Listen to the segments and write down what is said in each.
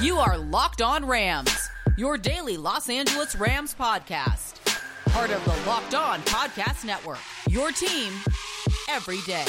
You are Locked On Rams, your daily Los Angeles Rams podcast. Part of the Locked On Podcast Network. Your team every day.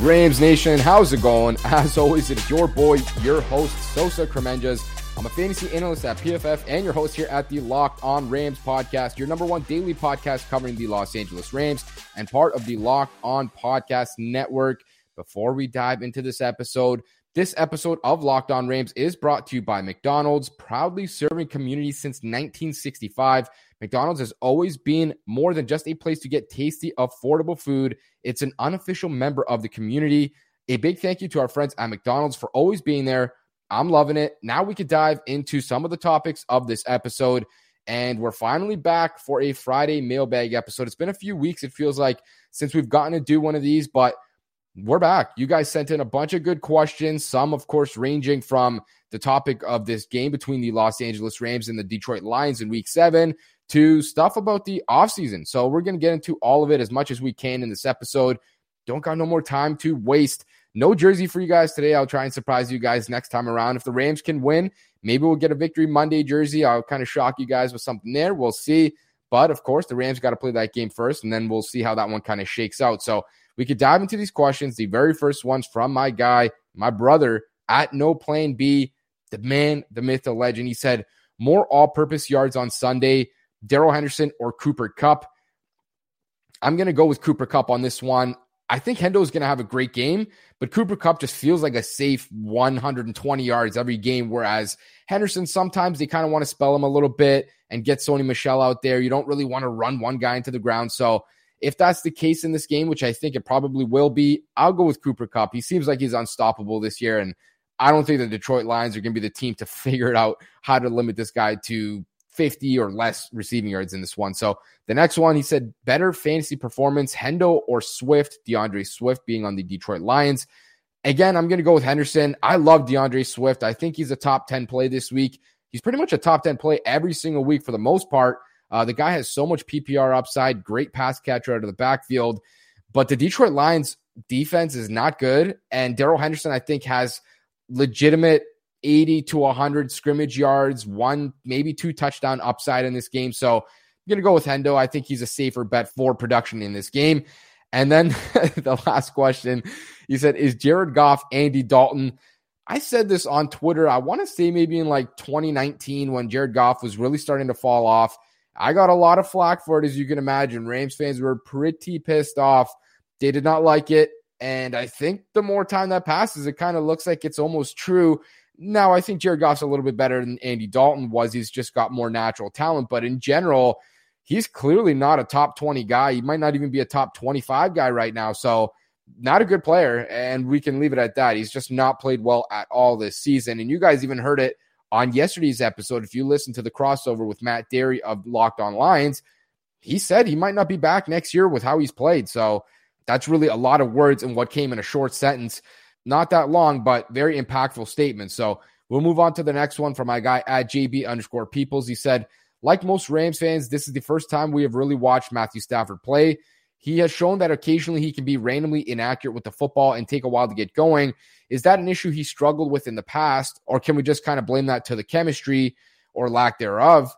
Rams Nation, how's it going? As always, it's your boy, your host, Sosa Kremenjas. I'm a fantasy analyst at PFF and your host here at the Locked On Rams podcast, your number one daily podcast covering the Los Angeles Rams and part of the Locked On Podcast Network. Before we dive into this episode, this episode of Locked On Rams is brought to you by McDonald's, proudly serving communities since 1965. McDonald's has always been more than just a place to get tasty, affordable food. It's an unofficial member of the community. A big thank you to our friends at McDonald's for always being there. I'm loving it. Now we could dive into some of the topics of this episode. And we're finally back for a Friday mailbag episode. It's been a few weeks, it feels like, since we've gotten to do one of these, but we're back. You guys sent in a bunch of good questions, some, of course, ranging from the topic of this game between the Los Angeles Rams and the Detroit Lions in week seven to stuff about the offseason. So we're going to get into all of it as much as we can in this episode. Don't got no more time to waste. No jersey for you guys today. I'll try and surprise you guys next time around. If the Rams can win, maybe we'll get a victory Monday jersey. I'll kind of shock you guys with something there. We'll see. But of course, the Rams got to play that game first, and then we'll see how that one kind of shakes out. So we could dive into these questions. The very first ones from my guy, my brother at No Plan B, the man, the myth, the legend. He said, more all purpose yards on Sunday, Darrell Henderson or Cooper Kupp. I'm going to go with Cooper Kupp on this one. I think Hendo is going to have a great game, but Cooper Kupp just feels like a safe 120 yards every game. Whereas Henderson, sometimes they kind of want to spell him a little bit and get Sony Michel out there. You don't really want to run one guy into the ground. So if that's the case in this game, which I think it probably will be, I'll go with Cooper Kupp. He seems like he's unstoppable this year. And I don't think the Detroit Lions are going to be the team to figure out how to limit this guy to 50 or less receiving yards in this one. So the next one, he said better fantasy performance, Hendo or Swift, D'Andre Swift being on the Detroit Lions. Again, I'm going to go with Henderson. I love D'Andre Swift. I think he's a top 10 play this week. He's pretty much a top 10 play every single week for the most part. Uh, the guy has so much PPR upside, great pass catcher out of the backfield. But the Detroit Lions defense is not good. And Darrell Henderson, I think, has legitimate 80 to 100 scrimmage yards, one, maybe two touchdown upside in this game. So I'm going to go with Hendo. I think he's a safer bet for production in this game. And then the last question, he said, Is Jared Goff Andy Dalton? I said this on Twitter. I want to say maybe in like 2019 when Jared Goff was really starting to fall off. I got a lot of flack for it, as you can imagine. Rams fans were pretty pissed off. They did not like it. And I think the more time that passes, it kind of looks like it's almost true. Now, I think Jared Goff's a little bit better than Andy Dalton was. He's just got more natural talent. But in general, he's clearly not a top 20 guy. He might not even be a top 25 guy right now. So, not a good player. And we can leave it at that. He's just not played well at all this season. And you guys even heard it on yesterday's episode. If you listen to the crossover with Matt Dery of Locked On Lions, he said he might not be back next year with how he's played. So, that's really a lot of words in what came in a short sentence. Not that long, but very impactful statement. So we'll move on to the next one from my guy at JB underscore Peoples. He said, like most Rams fans, this is the first time we have really watched Matthew Stafford play. He has shown that occasionally he can be randomly inaccurate with the football and take a while to get going. Is that an issue he struggled with in the past, or can we just kind of blame that to the chemistry or lack thereof?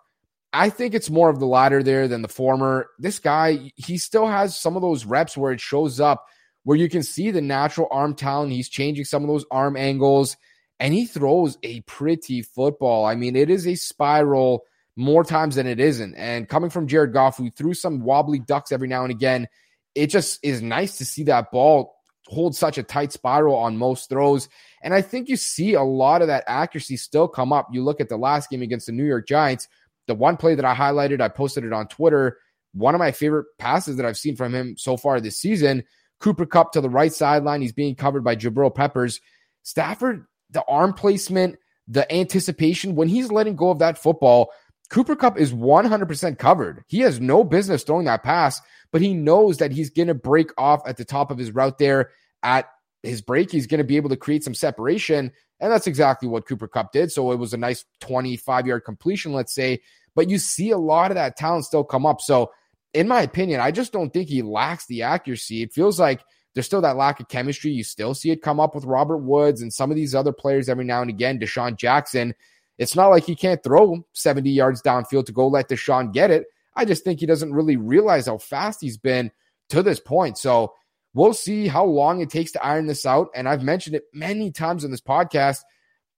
I think it's more of the latter there than the former. This guy, he still has some of those reps where it shows up where you can see the natural arm talent. He's changing some of those arm angles and he throws a pretty football. I mean, it is a spiral more times than it isn't. And coming from Jared Goff, who threw some wobbly ducks every now and again, it just is nice to see that ball hold such a tight spiral on most throws. And I think you see a lot of that accuracy still come up. You look at the last game against the New York Giants, the one play that I highlighted, I posted it on Twitter. One of my favorite passes that I've seen from him so far this season Cooper Kupp to the right sideline. He's being covered by Jabril Peppers. Stafford, the arm placement, the anticipation, when he's letting go of that football, Cooper Kupp is 100% covered. He has no business throwing that pass, but he knows that he's going to break off at the top of his route there at his break. He's going to be able to create some separation. And that's exactly what Cooper Kupp did. So it was a nice 25 yard completion, let's say. But you see a lot of that talent still come up. So in my opinion, I just don't think he lacks the accuracy. It feels like there's still that lack of chemistry. You still see it come up with Robert Woods and some of these other players every now and again. DeSean Jackson. It's not like he can't throw 70 yards downfield to go let DeSean get it. I just think he doesn't really realize how fast he's been to this point. So we'll see how long it takes to iron this out. And I've mentioned it many times on this podcast.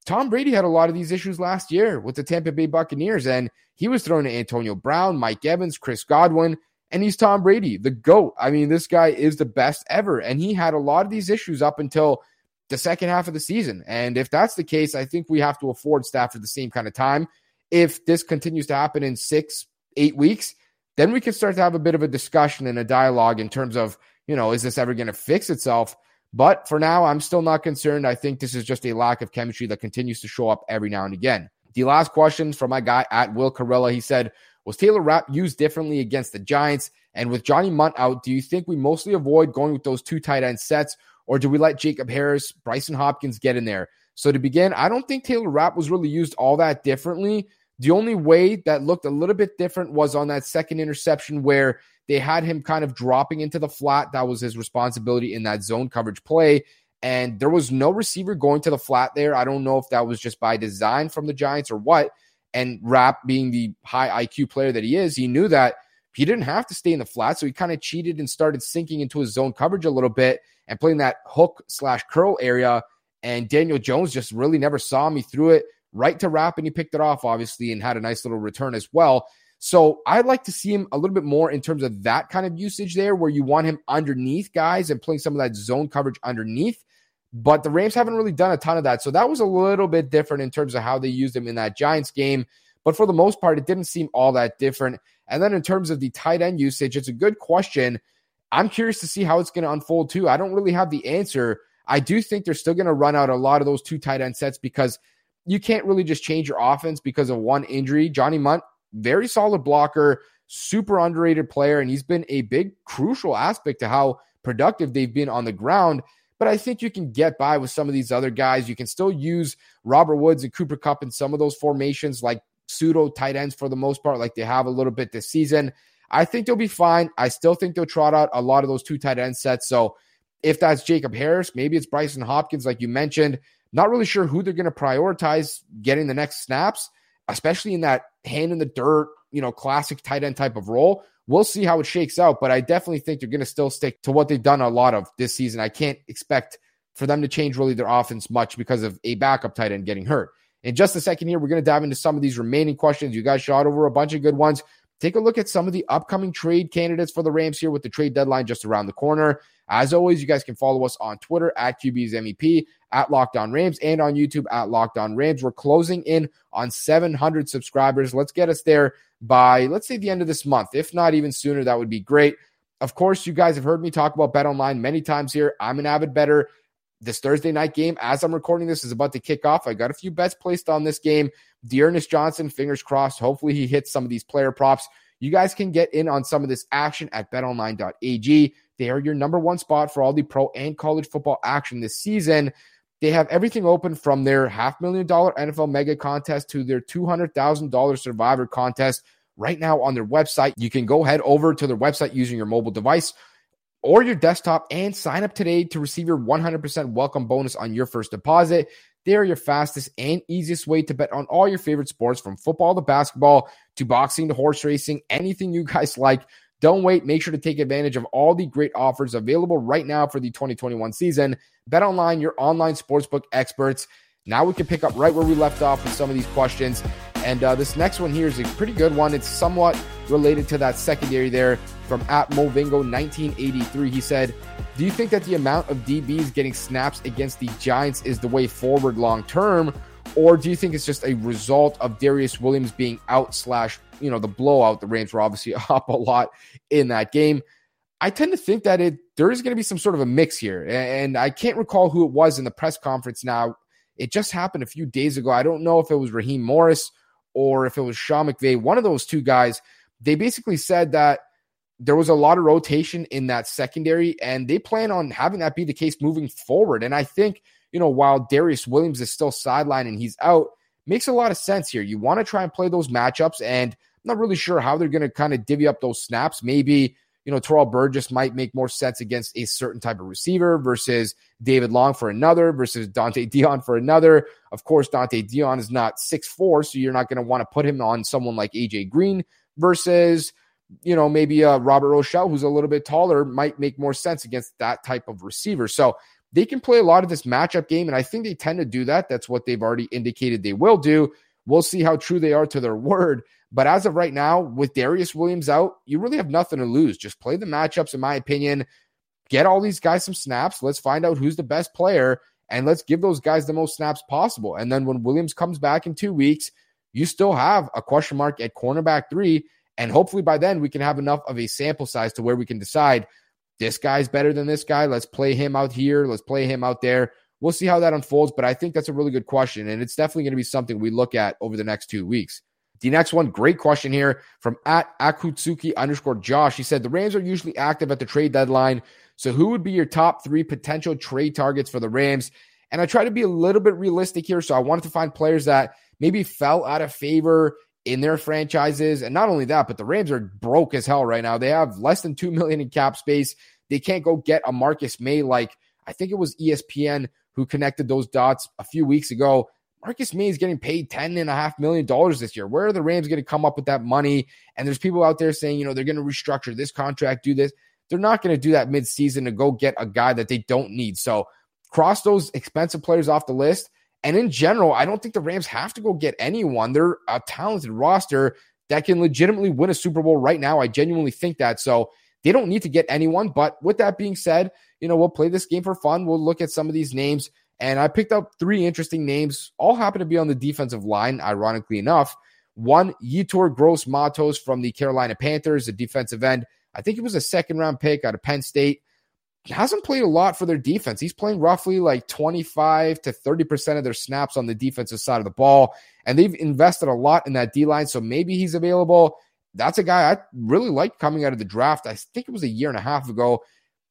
Tom Brady had a lot of these issues last year with the Tampa Bay Buccaneers, and he was thrown to Antonio Brown, Mike Evans, Chris Godwin, and he's Tom Brady, the GOAT. I mean, this guy is the best ever. And he had a lot of these issues up until the second half of the season. And if that's the case, I think we have to afford Stafford the same kind of time. If this continues to happen in six, eight weeks, then we can start to have a bit of a discussion and a dialogue in terms of, you know, is this ever going to fix itself? But for now, I'm still not concerned. I think this is just a lack of chemistry that continues to show up every now and again. The last question from my guy at Will Carella. He said, Was Taylor Rapp used differently against the Giants? And with Johnny Mundt out, do you think we mostly avoid going with those two tight end sets, or do we let Jacob Harris, Brycen Hopkins get in there? So to begin, I don't think Taylor Rapp was really used all that differently. The only way that looked a little bit different was on that second interception where they had him kind of dropping into the flat. That was his responsibility in that zone coverage play. And there was no receiver going to the flat there. I don't know if that was just by design from the Giants or what. And Rapp, being the high IQ player that he is, he knew that he didn't have to stay in the flat. So he kind of cheated and started sinking into his zone coverage a little bit and playing that hook slash curl area. And Daniel Jones just really never saw me through it right to Rapp, and he picked it off, obviously, and had a nice little return as well. So I'd like to see him a little bit more in terms of that kind of usage there, where you want him underneath guys and playing some of that zone coverage underneath. But the Rams haven't really done a ton of that. So that was a little bit different in terms of how they used him in that Giants game. But for the most part, it didn't seem all that different. And then in terms of the tight end usage, it's a good question. I'm curious to see how it's going to unfold too. I don't really have the answer. I do think they're still going to run out a lot of those two tight end sets because you can't really just change your offense because of one injury. Johnny Mundt, very solid blocker, super underrated player, and he's been a big crucial aspect to how productive they've been on the ground. But I think you can get by with some of these other guys. You can still use Robert Woods and Cooper Kupp in some of those formations, like pseudo tight ends for the most part, like they have a little bit this season. I think they'll be fine. I still think they'll trot out a lot of those two tight end sets. So if that's Jacob Harris, maybe it's Brycen Hopkins, like you mentioned. Not really sure who they're going to prioritize getting the next snaps especially in that hand in the dirt, you know, classic tight end type of role. We'll see how it shakes out, but I definitely think they're going to still stick to what they've done a lot of this season. I can't expect for them to change really their offense much because of a backup tight end getting hurt. In just a second here, we're going to dive into some of these remaining questions. You guys shot over a bunch of good ones. Take a look at some of the upcoming trade candidates for the Rams here with the trade deadline just around the corner. As always, you guys can follow us on Twitter at QB's MEP, at Locked On Rams, and on YouTube at Locked On Rams. We're closing in on 700 subscribers. Let's get us there by, let's say, the end of this month. If not even sooner, that would be great. Of course, you guys have heard me talk about Bet Online many times here. I'm an avid better. This Thursday night game, as I'm recording this, is about to kick off. I got a few bets placed on this game. D'Ernest Johnson, fingers crossed. Hopefully, he hits some of these player props. You guys can get in on some of this action at betonline.ag. They are your number one spot for all the pro and college football action this season. They have everything open from their half million dollar NFL mega contest to their $200,000 survivor contest right now on their website. You can go head over to their website using your mobile device or your desktop and sign up today to receive your 100% welcome bonus on your first deposit. They are your fastest and easiest way to bet on all your favorite sports from football to basketball to boxing to horse racing, anything you guys like. Don't wait. Make sure to take advantage of all the great offers available right now for the 2021 season. Bet online, your online sportsbook experts. Now we can pick up right where we left off with some of these questions. And uh, this next one here is a pretty good one. It's somewhat related to that secondary there from at Movingo 1983. He said, Do you think that the amount of DBs getting snaps against the Giants is the way forward long term? Or do you think it's just a result of Darious Williams being out slash, you know, the blowout? The Rams were obviously up a lot in that game. I tend to think that it there is going to be some sort of a mix here. And I can't recall who it was in the press conference now. It just happened a few days ago. I don't know if it was Raheem Morris or if it was Sean McVay, one of those two guys. They basically said that there was a lot of rotation in that secondary, and they plan on having that be the case moving forward. And I think you know, while Darious Williams is still sidelined and he's out, makes a lot of sense here. You want to try and play those matchups, and I'm not really sure how they're going to kind of divvy up those snaps. Maybe, you know, Terrell Burgess might make more sense against a certain type of receiver versus David Long for another versus Dont'e Deayon for another. Of course, Dont'e Deayon is not six four, so you're not going to want to put him on someone like AJ Green versus, you know, maybe a Robert Rochell, who's a little bit taller, might make more sense against that type of receiver. So they can play a lot of this matchup game, and I think they tend to do that. That's what they've already indicated they will do. We'll see how true they are to their word. But as of right now, with Darious Williams out, you really have nothing to lose. Just play the matchups, in my opinion. Get all these guys some snaps. Let's find out who's the best player and let's give those guys the most snaps possible. And then when Williams comes back in two weeks, you still have a question mark at cornerback three. And hopefully by then we can have enough of a sample size to where we can decide this guy's better than this guy. Let's play him out here. Let's play him out there. We'll see how that unfolds. But I think that's a really good question. And it's definitely going to be something we look at over the next two weeks. The next one, great question here from at Akutsuki underscore Josh. He said the Rams are usually active at the trade deadline. So who would be your top three potential trade targets for the Rams? And I try to be a little bit realistic here. So I wanted to find players that maybe fell out of favor in their franchises. And not only that, but the Rams are broke as hell right now. They have less than two million in cap space. They can't go get a Marcus Maye like I think it was ESPN who connected those dots a few weeks ago. Marcus Maye is getting paid ten and a half million dollars this year. Where are the Rams going to come up with that money? And there's people out there saying, you know, they're going to restructure this contract, do this. They're not going to do that midseason to go get a guy that they don't need. So cross those expensive players off the list. And in general, I don't think the Rams have to go get anyone. They're a talented roster that can legitimately win a Super Bowl right now. I genuinely think that. So they don't need to get anyone. But with that being said, you know, we'll play this game for fun. We'll look at some of these names. And I picked up three interesting names, all happen to be on the defensive line, ironically enough. One, Yetur Gross Matos from the Carolina Panthers, a defensive end. I think he was a second round pick out of Penn State. Hasn't played a lot for their defense. He's playing roughly like 25 to 30% of their snaps on the defensive side of the ball. And they've invested a lot in that D line. So maybe he's available. That's a guy I really liked coming out of the draft. I think it was a year and a half ago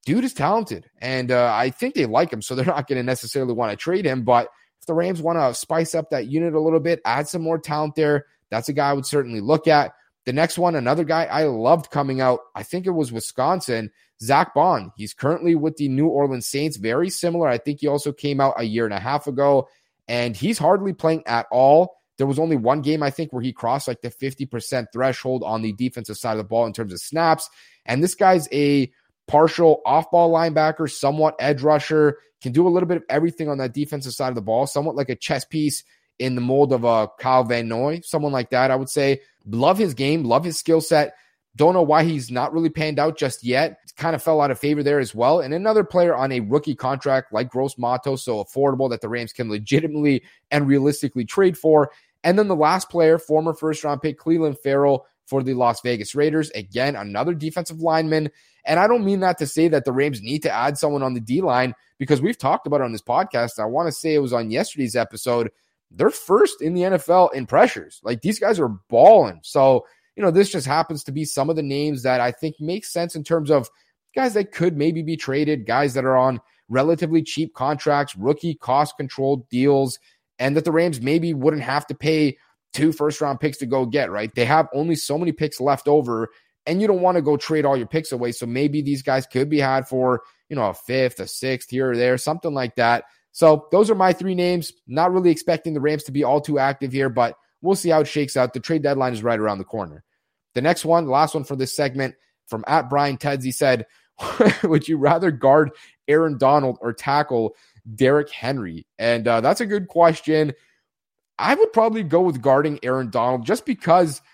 dude is talented, and uh, I think they like him, so they're not going to necessarily want to trade him. But if the Rams want to spice up that unit a little bit, add some more talent there, that's a guy I would certainly look at. The next one, another guy I loved coming out, I think it was Wisconsin, Zack Baun. He's currently with the New Orleans Saints, very similar. I think he also came out a year and a half ago, and he's hardly playing at all. There was only one game, I think, where he crossed like the 50% threshold on the defensive side of the ball in terms of snaps. And this guy's a partial off ball linebacker, somewhat edge rusher, can do a little bit of everything on that defensive side of the ball, somewhat like a chess piece in the mold of uh, a Kyle Van Noy, someone like that, I would say. Love his game, love his skill set. Don't know why he's not really panned out just yet. Kind of fell out of favor there as well. And another player on a rookie contract like Gross Matos, so affordable that the Rams can legitimately and realistically trade for. And then the last player, former first round pick Clelin Ferrell for the Las Vegas Raiders. Again, another defensive lineman. And I don't mean that to say that the Rams need to add someone on the D line because we've talked about it on this podcast. I want to say it was on yesterday's episode. They're first in the NFL in pressures. Like these guys are balling. So, you know, this just happens to be some of the names that I think make sense in terms of guys that could maybe be traded, guys that are on relatively cheap contracts, rookie cost controlled deals, and that the Rams maybe wouldn't have to pay two first round picks to go get, right? They have only so many picks left over and you don't want to go trade all your picks away. So maybe these guys could be had for, you know, a fifth, a sixth here or there, something like that. So those are my three names. Not really expecting the Rams to be all too active here, but we'll see how it shakes out. The trade deadline is right around the corner. The next one, the last one for this segment from at Brian he said, Would you rather guard Aaron Donald or tackle Derrick Henry? And uh, that's a good question. I would probably go with guarding Aaron Donald just because –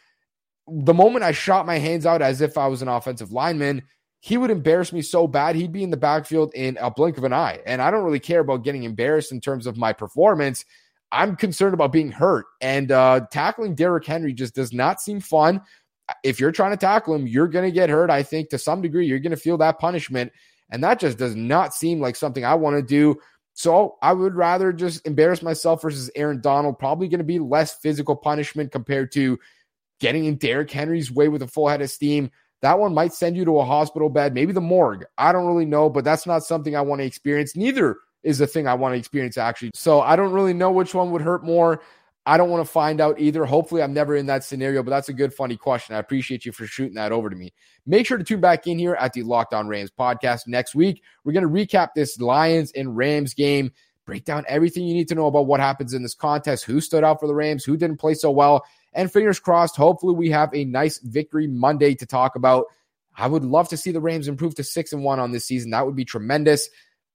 the moment I shot my hands out as if I was an offensive lineman, he would embarrass me so bad. He'd be in the backfield in a blink of an eye. And I don't really care about getting embarrassed in terms of my performance. I'm concerned about being hurt. And uh, tackling Derrick Henry just does not seem fun. If you're trying to tackle him, you're going to get hurt. I think to some degree, you're going to feel that punishment. And that just does not seem like something I want to do. So I would rather just embarrass myself versus Aaron Donald. Probably going to be less physical punishment compared to getting in Derrick Henry's way with a full head of steam. That one might send you to a hospital bed, maybe the morgue. I don't really know, but that's not something I want to experience. Neither is the thing I want to experience, actually. So I don't really know which one would hurt more. I don't want to find out either. Hopefully, I'm never in that scenario, but that's a good, funny question. I appreciate you for shooting that over to me. Make sure to tune back in here at the Locked On Rams podcast next week. We're going to recap this Lions and Rams game, break down everything you need to know about what happens in this contest, who stood out for the Rams, who didn't play so well, and fingers crossed, hopefully, we have a nice victory Monday to talk about. I would love to see the Rams improve to six and one on this season. That would be tremendous.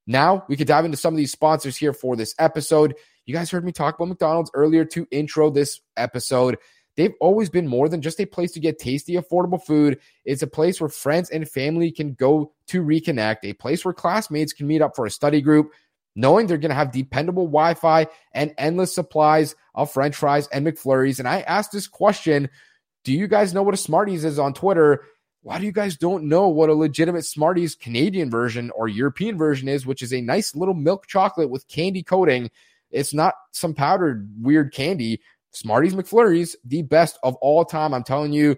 Now we could dive into some of these sponsors here for this episode. You guys heard me talk about McDonald's earlier to intro this episode. They've always been more than just a place to get tasty, affordable food. It's a place where friends and family can go to reconnect, a place where classmates can meet up for a study group, knowing they're going to have dependable Wi Fi and endless supplies of French fries and McFlurries. And I asked this question Do you guys know what a Smarties is on Twitter? Why do you guys don't know what a legitimate Smarties Canadian version or European version is, which is a nice little milk chocolate with candy coating? It's not some powdered weird candy. Smarties McFlurries, the best of all time. I'm telling you,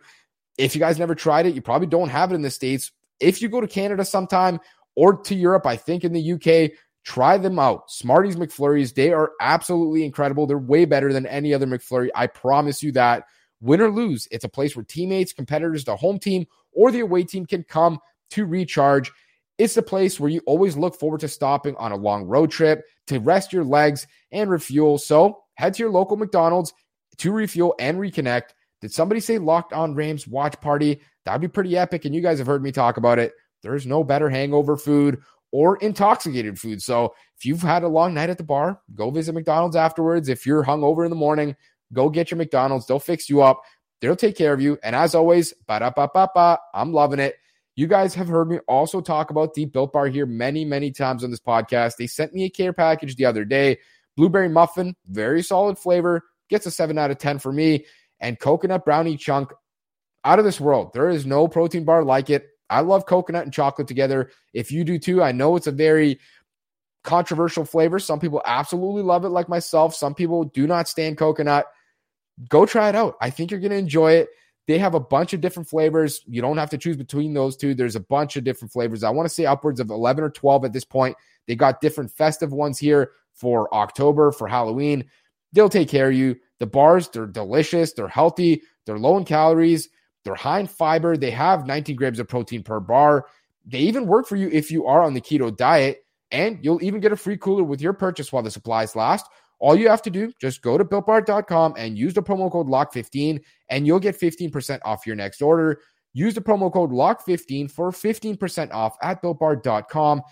if you guys never tried it, you probably don't have it in the States. If you go to Canada sometime or to Europe, I think in the UK, try them out. Smarties McFlurries, they are absolutely incredible. They're way better than any other McFlurry. I promise you that. Win or lose, it's a place where teammates, competitors, the home team, or the away team can come to recharge. It's a place where you always look forward to stopping on a long road trip to rest your legs and refuel. So head to your local McDonald's to refuel and reconnect. Did somebody say locked on Rams watch party? That'd be pretty epic. And you guys have heard me talk about it. There's no better hangover food or intoxicated food. So if you've had a long night at the bar, go visit McDonald's afterwards. If you're hungover in the morning, go get your McDonald's. They'll fix you up. They'll take care of you. And as always, ba da ba ba ba, I'm loving it. You guys have heard me also talk about the Built Bar here many, many times on this podcast. They sent me a care package the other day. Blueberry muffin, very solid flavor, gets a 7 out of 10 for me. And coconut brownie chunk, out of this world. There is no protein bar like it. I love coconut and chocolate together. If you do too, I know it's a very controversial flavor. Some people absolutely love it, like myself. Some people do not stand coconut. Go try it out. I think you're going to enjoy it. They have a bunch of different flavors. You don't have to choose between those two. There's a bunch of different flavors. I want to say upwards of 11 or 12 at this point. They got different festive ones here for October, for Halloween. They'll take care of you. The bars, they're delicious. They're healthy. They're low in calories. They're high in fiber. They have 19 grams of protein per bar. They even work for you if you are on the keto diet. And you'll even get a free cooler with your purchase while the supplies last. All you have to do, just go to builtbar.com and use the promo code LOCK15 and you'll get 15% off your next order. Use the promo code LOCK15 for 15% off at builtbar.com.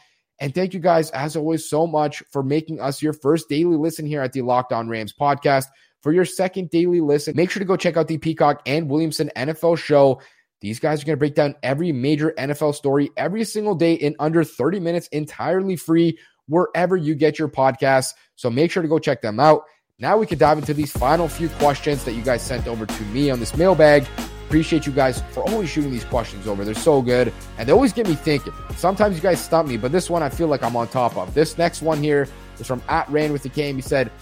And thank you guys, as always, so much for making us your first daily listen here at the Locked On Rams podcast. For your second daily listen, make sure to go check out the Peacock and Williamson NFL show. These guys are going to break down every major NFL story every single day in under 30 minutes, entirely free wherever you get your podcasts. So make sure to go check them out. Now we can dive into these final few questions that you guys sent over to me on this mailbag. Appreciate you guys for always shooting these questions over. They're so good and they always get me thinking. Sometimes you guys stump me, but this one I feel like I'm on top of. This next one here is from at Ran with the game. He said,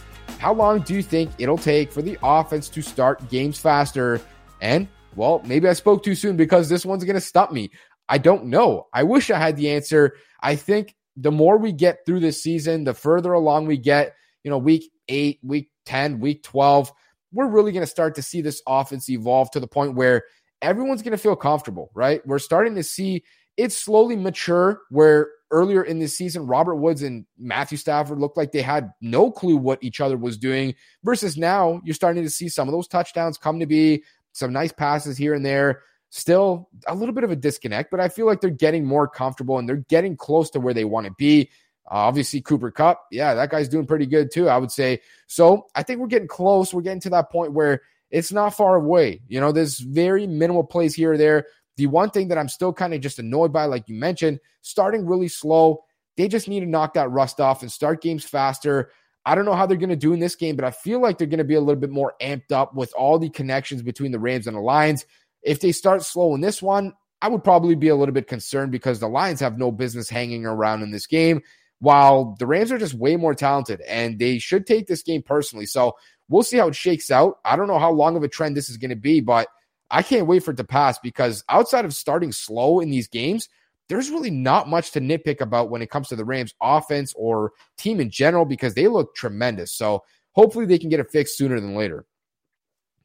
How long do you think it'll take for the offense to start games faster? And well, maybe I spoke too soon because this one's going to stump me. I don't know. I wish I had the answer. I think the more we get through this season, the further along we get, you know, week eight, week 10, week 12, we're really going to start to see this offense evolve to the point where everyone's going to feel comfortable, right? We're starting to see it slowly mature where earlier in this season, Robert Woods and Matthew Stafford looked like they had no clue what each other was doing versus now you're starting to see some of those touchdowns come to be some nice passes here and there still a little bit of a disconnect, but I feel like they're getting more comfortable and they're getting close to where they want to be. Uh, obviously, Cooper Kupp, yeah, that guy's doing pretty good too, I would say. So I think we're getting close. We're getting to that point where it's not far away. You know, there's very minimal plays here or there. The one thing that I'm still kind of just annoyed by, like you mentioned, starting really slow. They just need to knock that rust off and start games faster. I don't know how they're going to do in this game, but I feel like they're going to be a little bit more amped up with all the connections between the Rams and the Lions. If they start slow in this one, I would probably be a little bit concerned because the Lions have no business hanging around in this game, while the Rams are just way more talented and they should take this game personally. So we'll see how it shakes out. I don't know how long of a trend this is going to be, but I can't wait for it to pass because outside of starting slow in these games, there's really not much to nitpick about when it comes to the Rams offense or team in general because they look tremendous. So hopefully they can get it fixed sooner than later.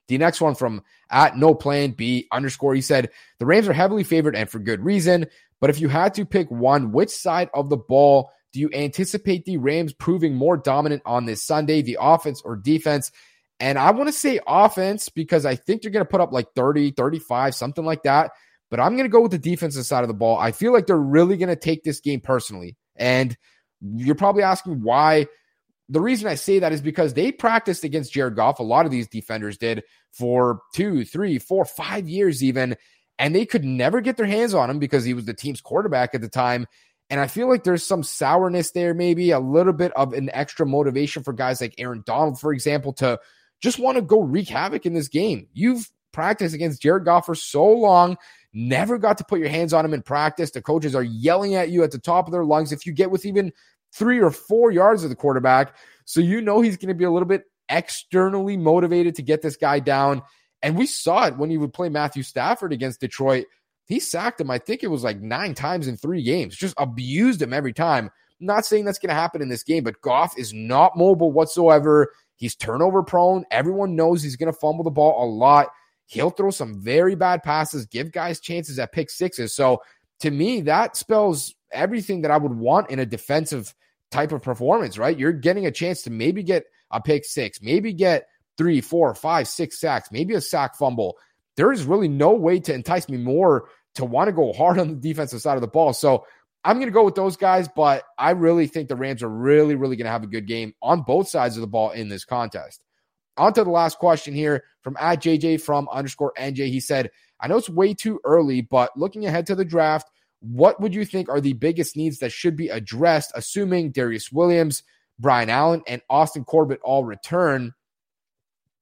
The next one from at no plan B underscore, he said, the Rams are heavily favored and for good reason. But if you had to pick one, which side of the ball do you anticipate the Rams proving more dominant on this Sunday, the offense or defense? And I want to say offense because I think they're going to put up like 30, 35, something like that. But I'm going to go with the defensive side of the ball. I feel like they're really going to take this game personally. And you're probably asking why. The reason I say that is because they practiced against Jared Goff. A lot of these defenders did for two, three, four, five years, even. And they could never get their hands on him because he was the team's quarterback at the time. And I feel like there's some sourness there, maybe a little bit of an extra motivation for guys like Aaron Donald, for example, to just want to go wreak havoc in this game. You've practiced against Jared Goff for so long, never got to put your hands on him in practice. The coaches are yelling at you at the top of their lungs if you get with even three or four yards of the quarterback. So you know he's going to be a little bit externally motivated to get this guy down. And we saw it when he would play Matthew Stafford against Detroit. He sacked him, I think it was like nine times in three games, just abused him every time. Not saying that's going to happen in this game, but Goff is not mobile whatsoever. He's turnover prone. Everyone knows he's going to fumble the ball a lot. He'll throw some very bad passes, give guys chances at pick sixes. So to me, that spells everything that I would want in a defensive type of performance, right? You're getting a chance to maybe get a pick six, maybe get three, four, five, six sacks, maybe a sack fumble. There is really no way to entice me more to want to go hard on the defensive side of the ball. So I'm going to go with those guys, but I really think the Rams are really, really going to have a good game on both sides of the ball in this contest. On to the last question here from at JJ from underscore NJ. He said, I know it's way too early, but looking ahead to the draft, what would you think are the biggest needs that should be addressed, assuming Darious Williams, Brian Allen, and Austin Corbett all return?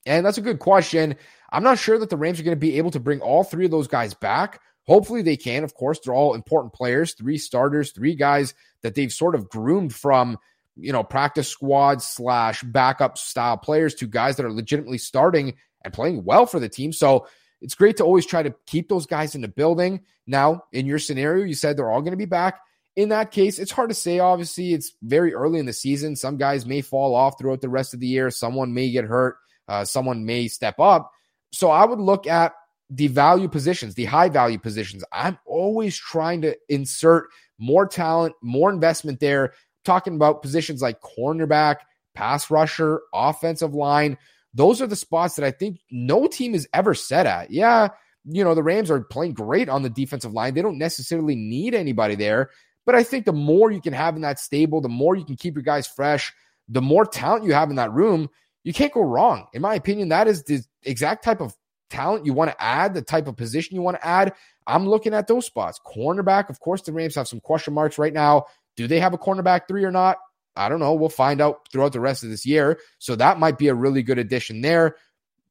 And that's a good question. I'm not sure that the Rams are going to be able to bring all three of those guys back. Hopefully they can. Of course, they're all important players, three starters, three guys that they've sort of groomed from, you know, practice squad slash backup style players to guys that are legitimately starting and playing well for the team. So it's great to always try to keep those guys in the building. Now, in your scenario, you said they're all going to be back. In that case, it's hard to say. Obviously, it's very early in the season. Some guys may fall off throughout the rest of the year. Someone may get hurt. Uh, someone may step up. So I would look at the value positions, the high value positions. I'm always trying to insert more talent, more investment there. talking about positions like cornerback, pass rusher, offensive line. Those are the spots that I think no team is ever set at. Yeah, you know, the Rams are playing great on the defensive line. They don't necessarily need anybody there. But I think the more you can have in that stable, the more you can keep your guys fresh, the more talent you have in that room, you can't go wrong. In my opinion, that is the exact type of talent you want to add, the type of position you want to add, I'm looking at those spots. Cornerback, of course, the Rams have some question marks right now. Do they have a cornerback three or not? I don't know. We'll find out throughout the rest of this year. So that might be a really good addition there.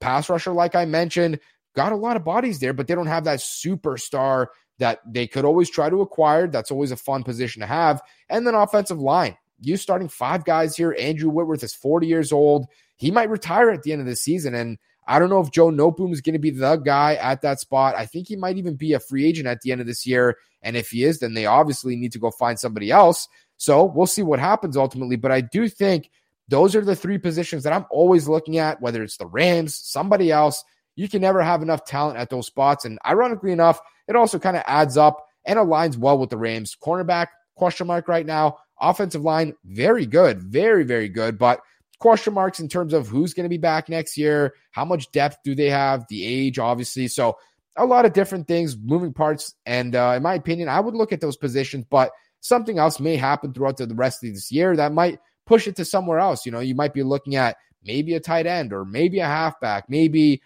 Pass rusher, like I mentioned, got a lot of bodies there, but they don't have that superstar that they could always try to acquire. That's always a fun position to have. And then offensive line. You starting five guys here. Andrew Whitworth is 40 years old. He might retire at the end of the season. And I don't know if Joe Noteboom is going to be the guy at that spot. I think he might even be a free agent at the end of this year. And if he is, then they obviously need to go find somebody else. So we'll see what happens ultimately. But I do think those are the three positions that I'm always looking at, whether it's the Rams, somebody else. You can never have enough talent at those spots. And ironically enough, it also kind of adds up and aligns well with the Rams. Cornerback, question mark right now. Offensive line, very good, very, very good. But question marks in terms of who's going to be back next year, how much depth do they have, the age, obviously. So, a lot of different things, moving parts. And uh, in my opinion, I would look at those positions, but something else may happen throughout the rest of this year that might push it to somewhere else. You know, you might be looking at maybe a tight end or maybe a halfback, maybe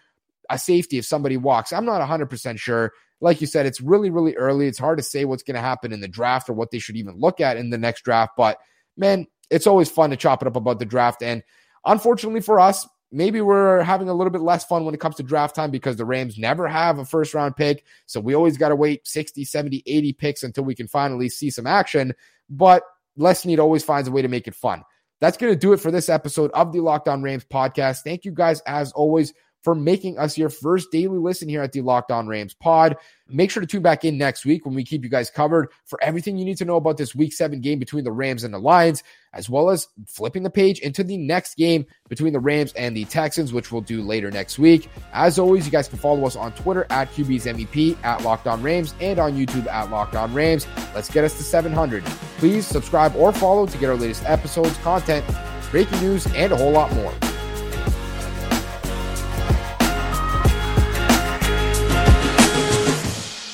a safety if somebody walks. I'm not 100% sure. Like you said, it's really, really early. It's hard to say what's going to happen in the draft or what they should even look at in the next draft. But man, it's always fun to chop it up about the draft. And unfortunately for us, maybe we're having a little bit less fun when it comes to draft time because the Rams never have a first round pick. So we always got to wait 60, 70, 80 picks until we can finally see some action. But Les Snead always finds a way to make it fun. That's going to do it for this episode of the Locked On Rams podcast. Thank you guys, as always, for making us your first daily listen here at the Locked On Rams pod. Make sure to tune back in next week when we keep you guys covered for everything you need to know about this week seven game between the Rams and the Lions, as well as flipping the page into the next game between the Rams and the Texans, which we'll do later next week. As always, you guys can follow us on Twitter at QB's MEP, at Locked On Rams, and on YouTube at Locked On Rams. Let's get us to 700. Please subscribe or follow to get our latest episodes, content, breaking news, and a whole lot more.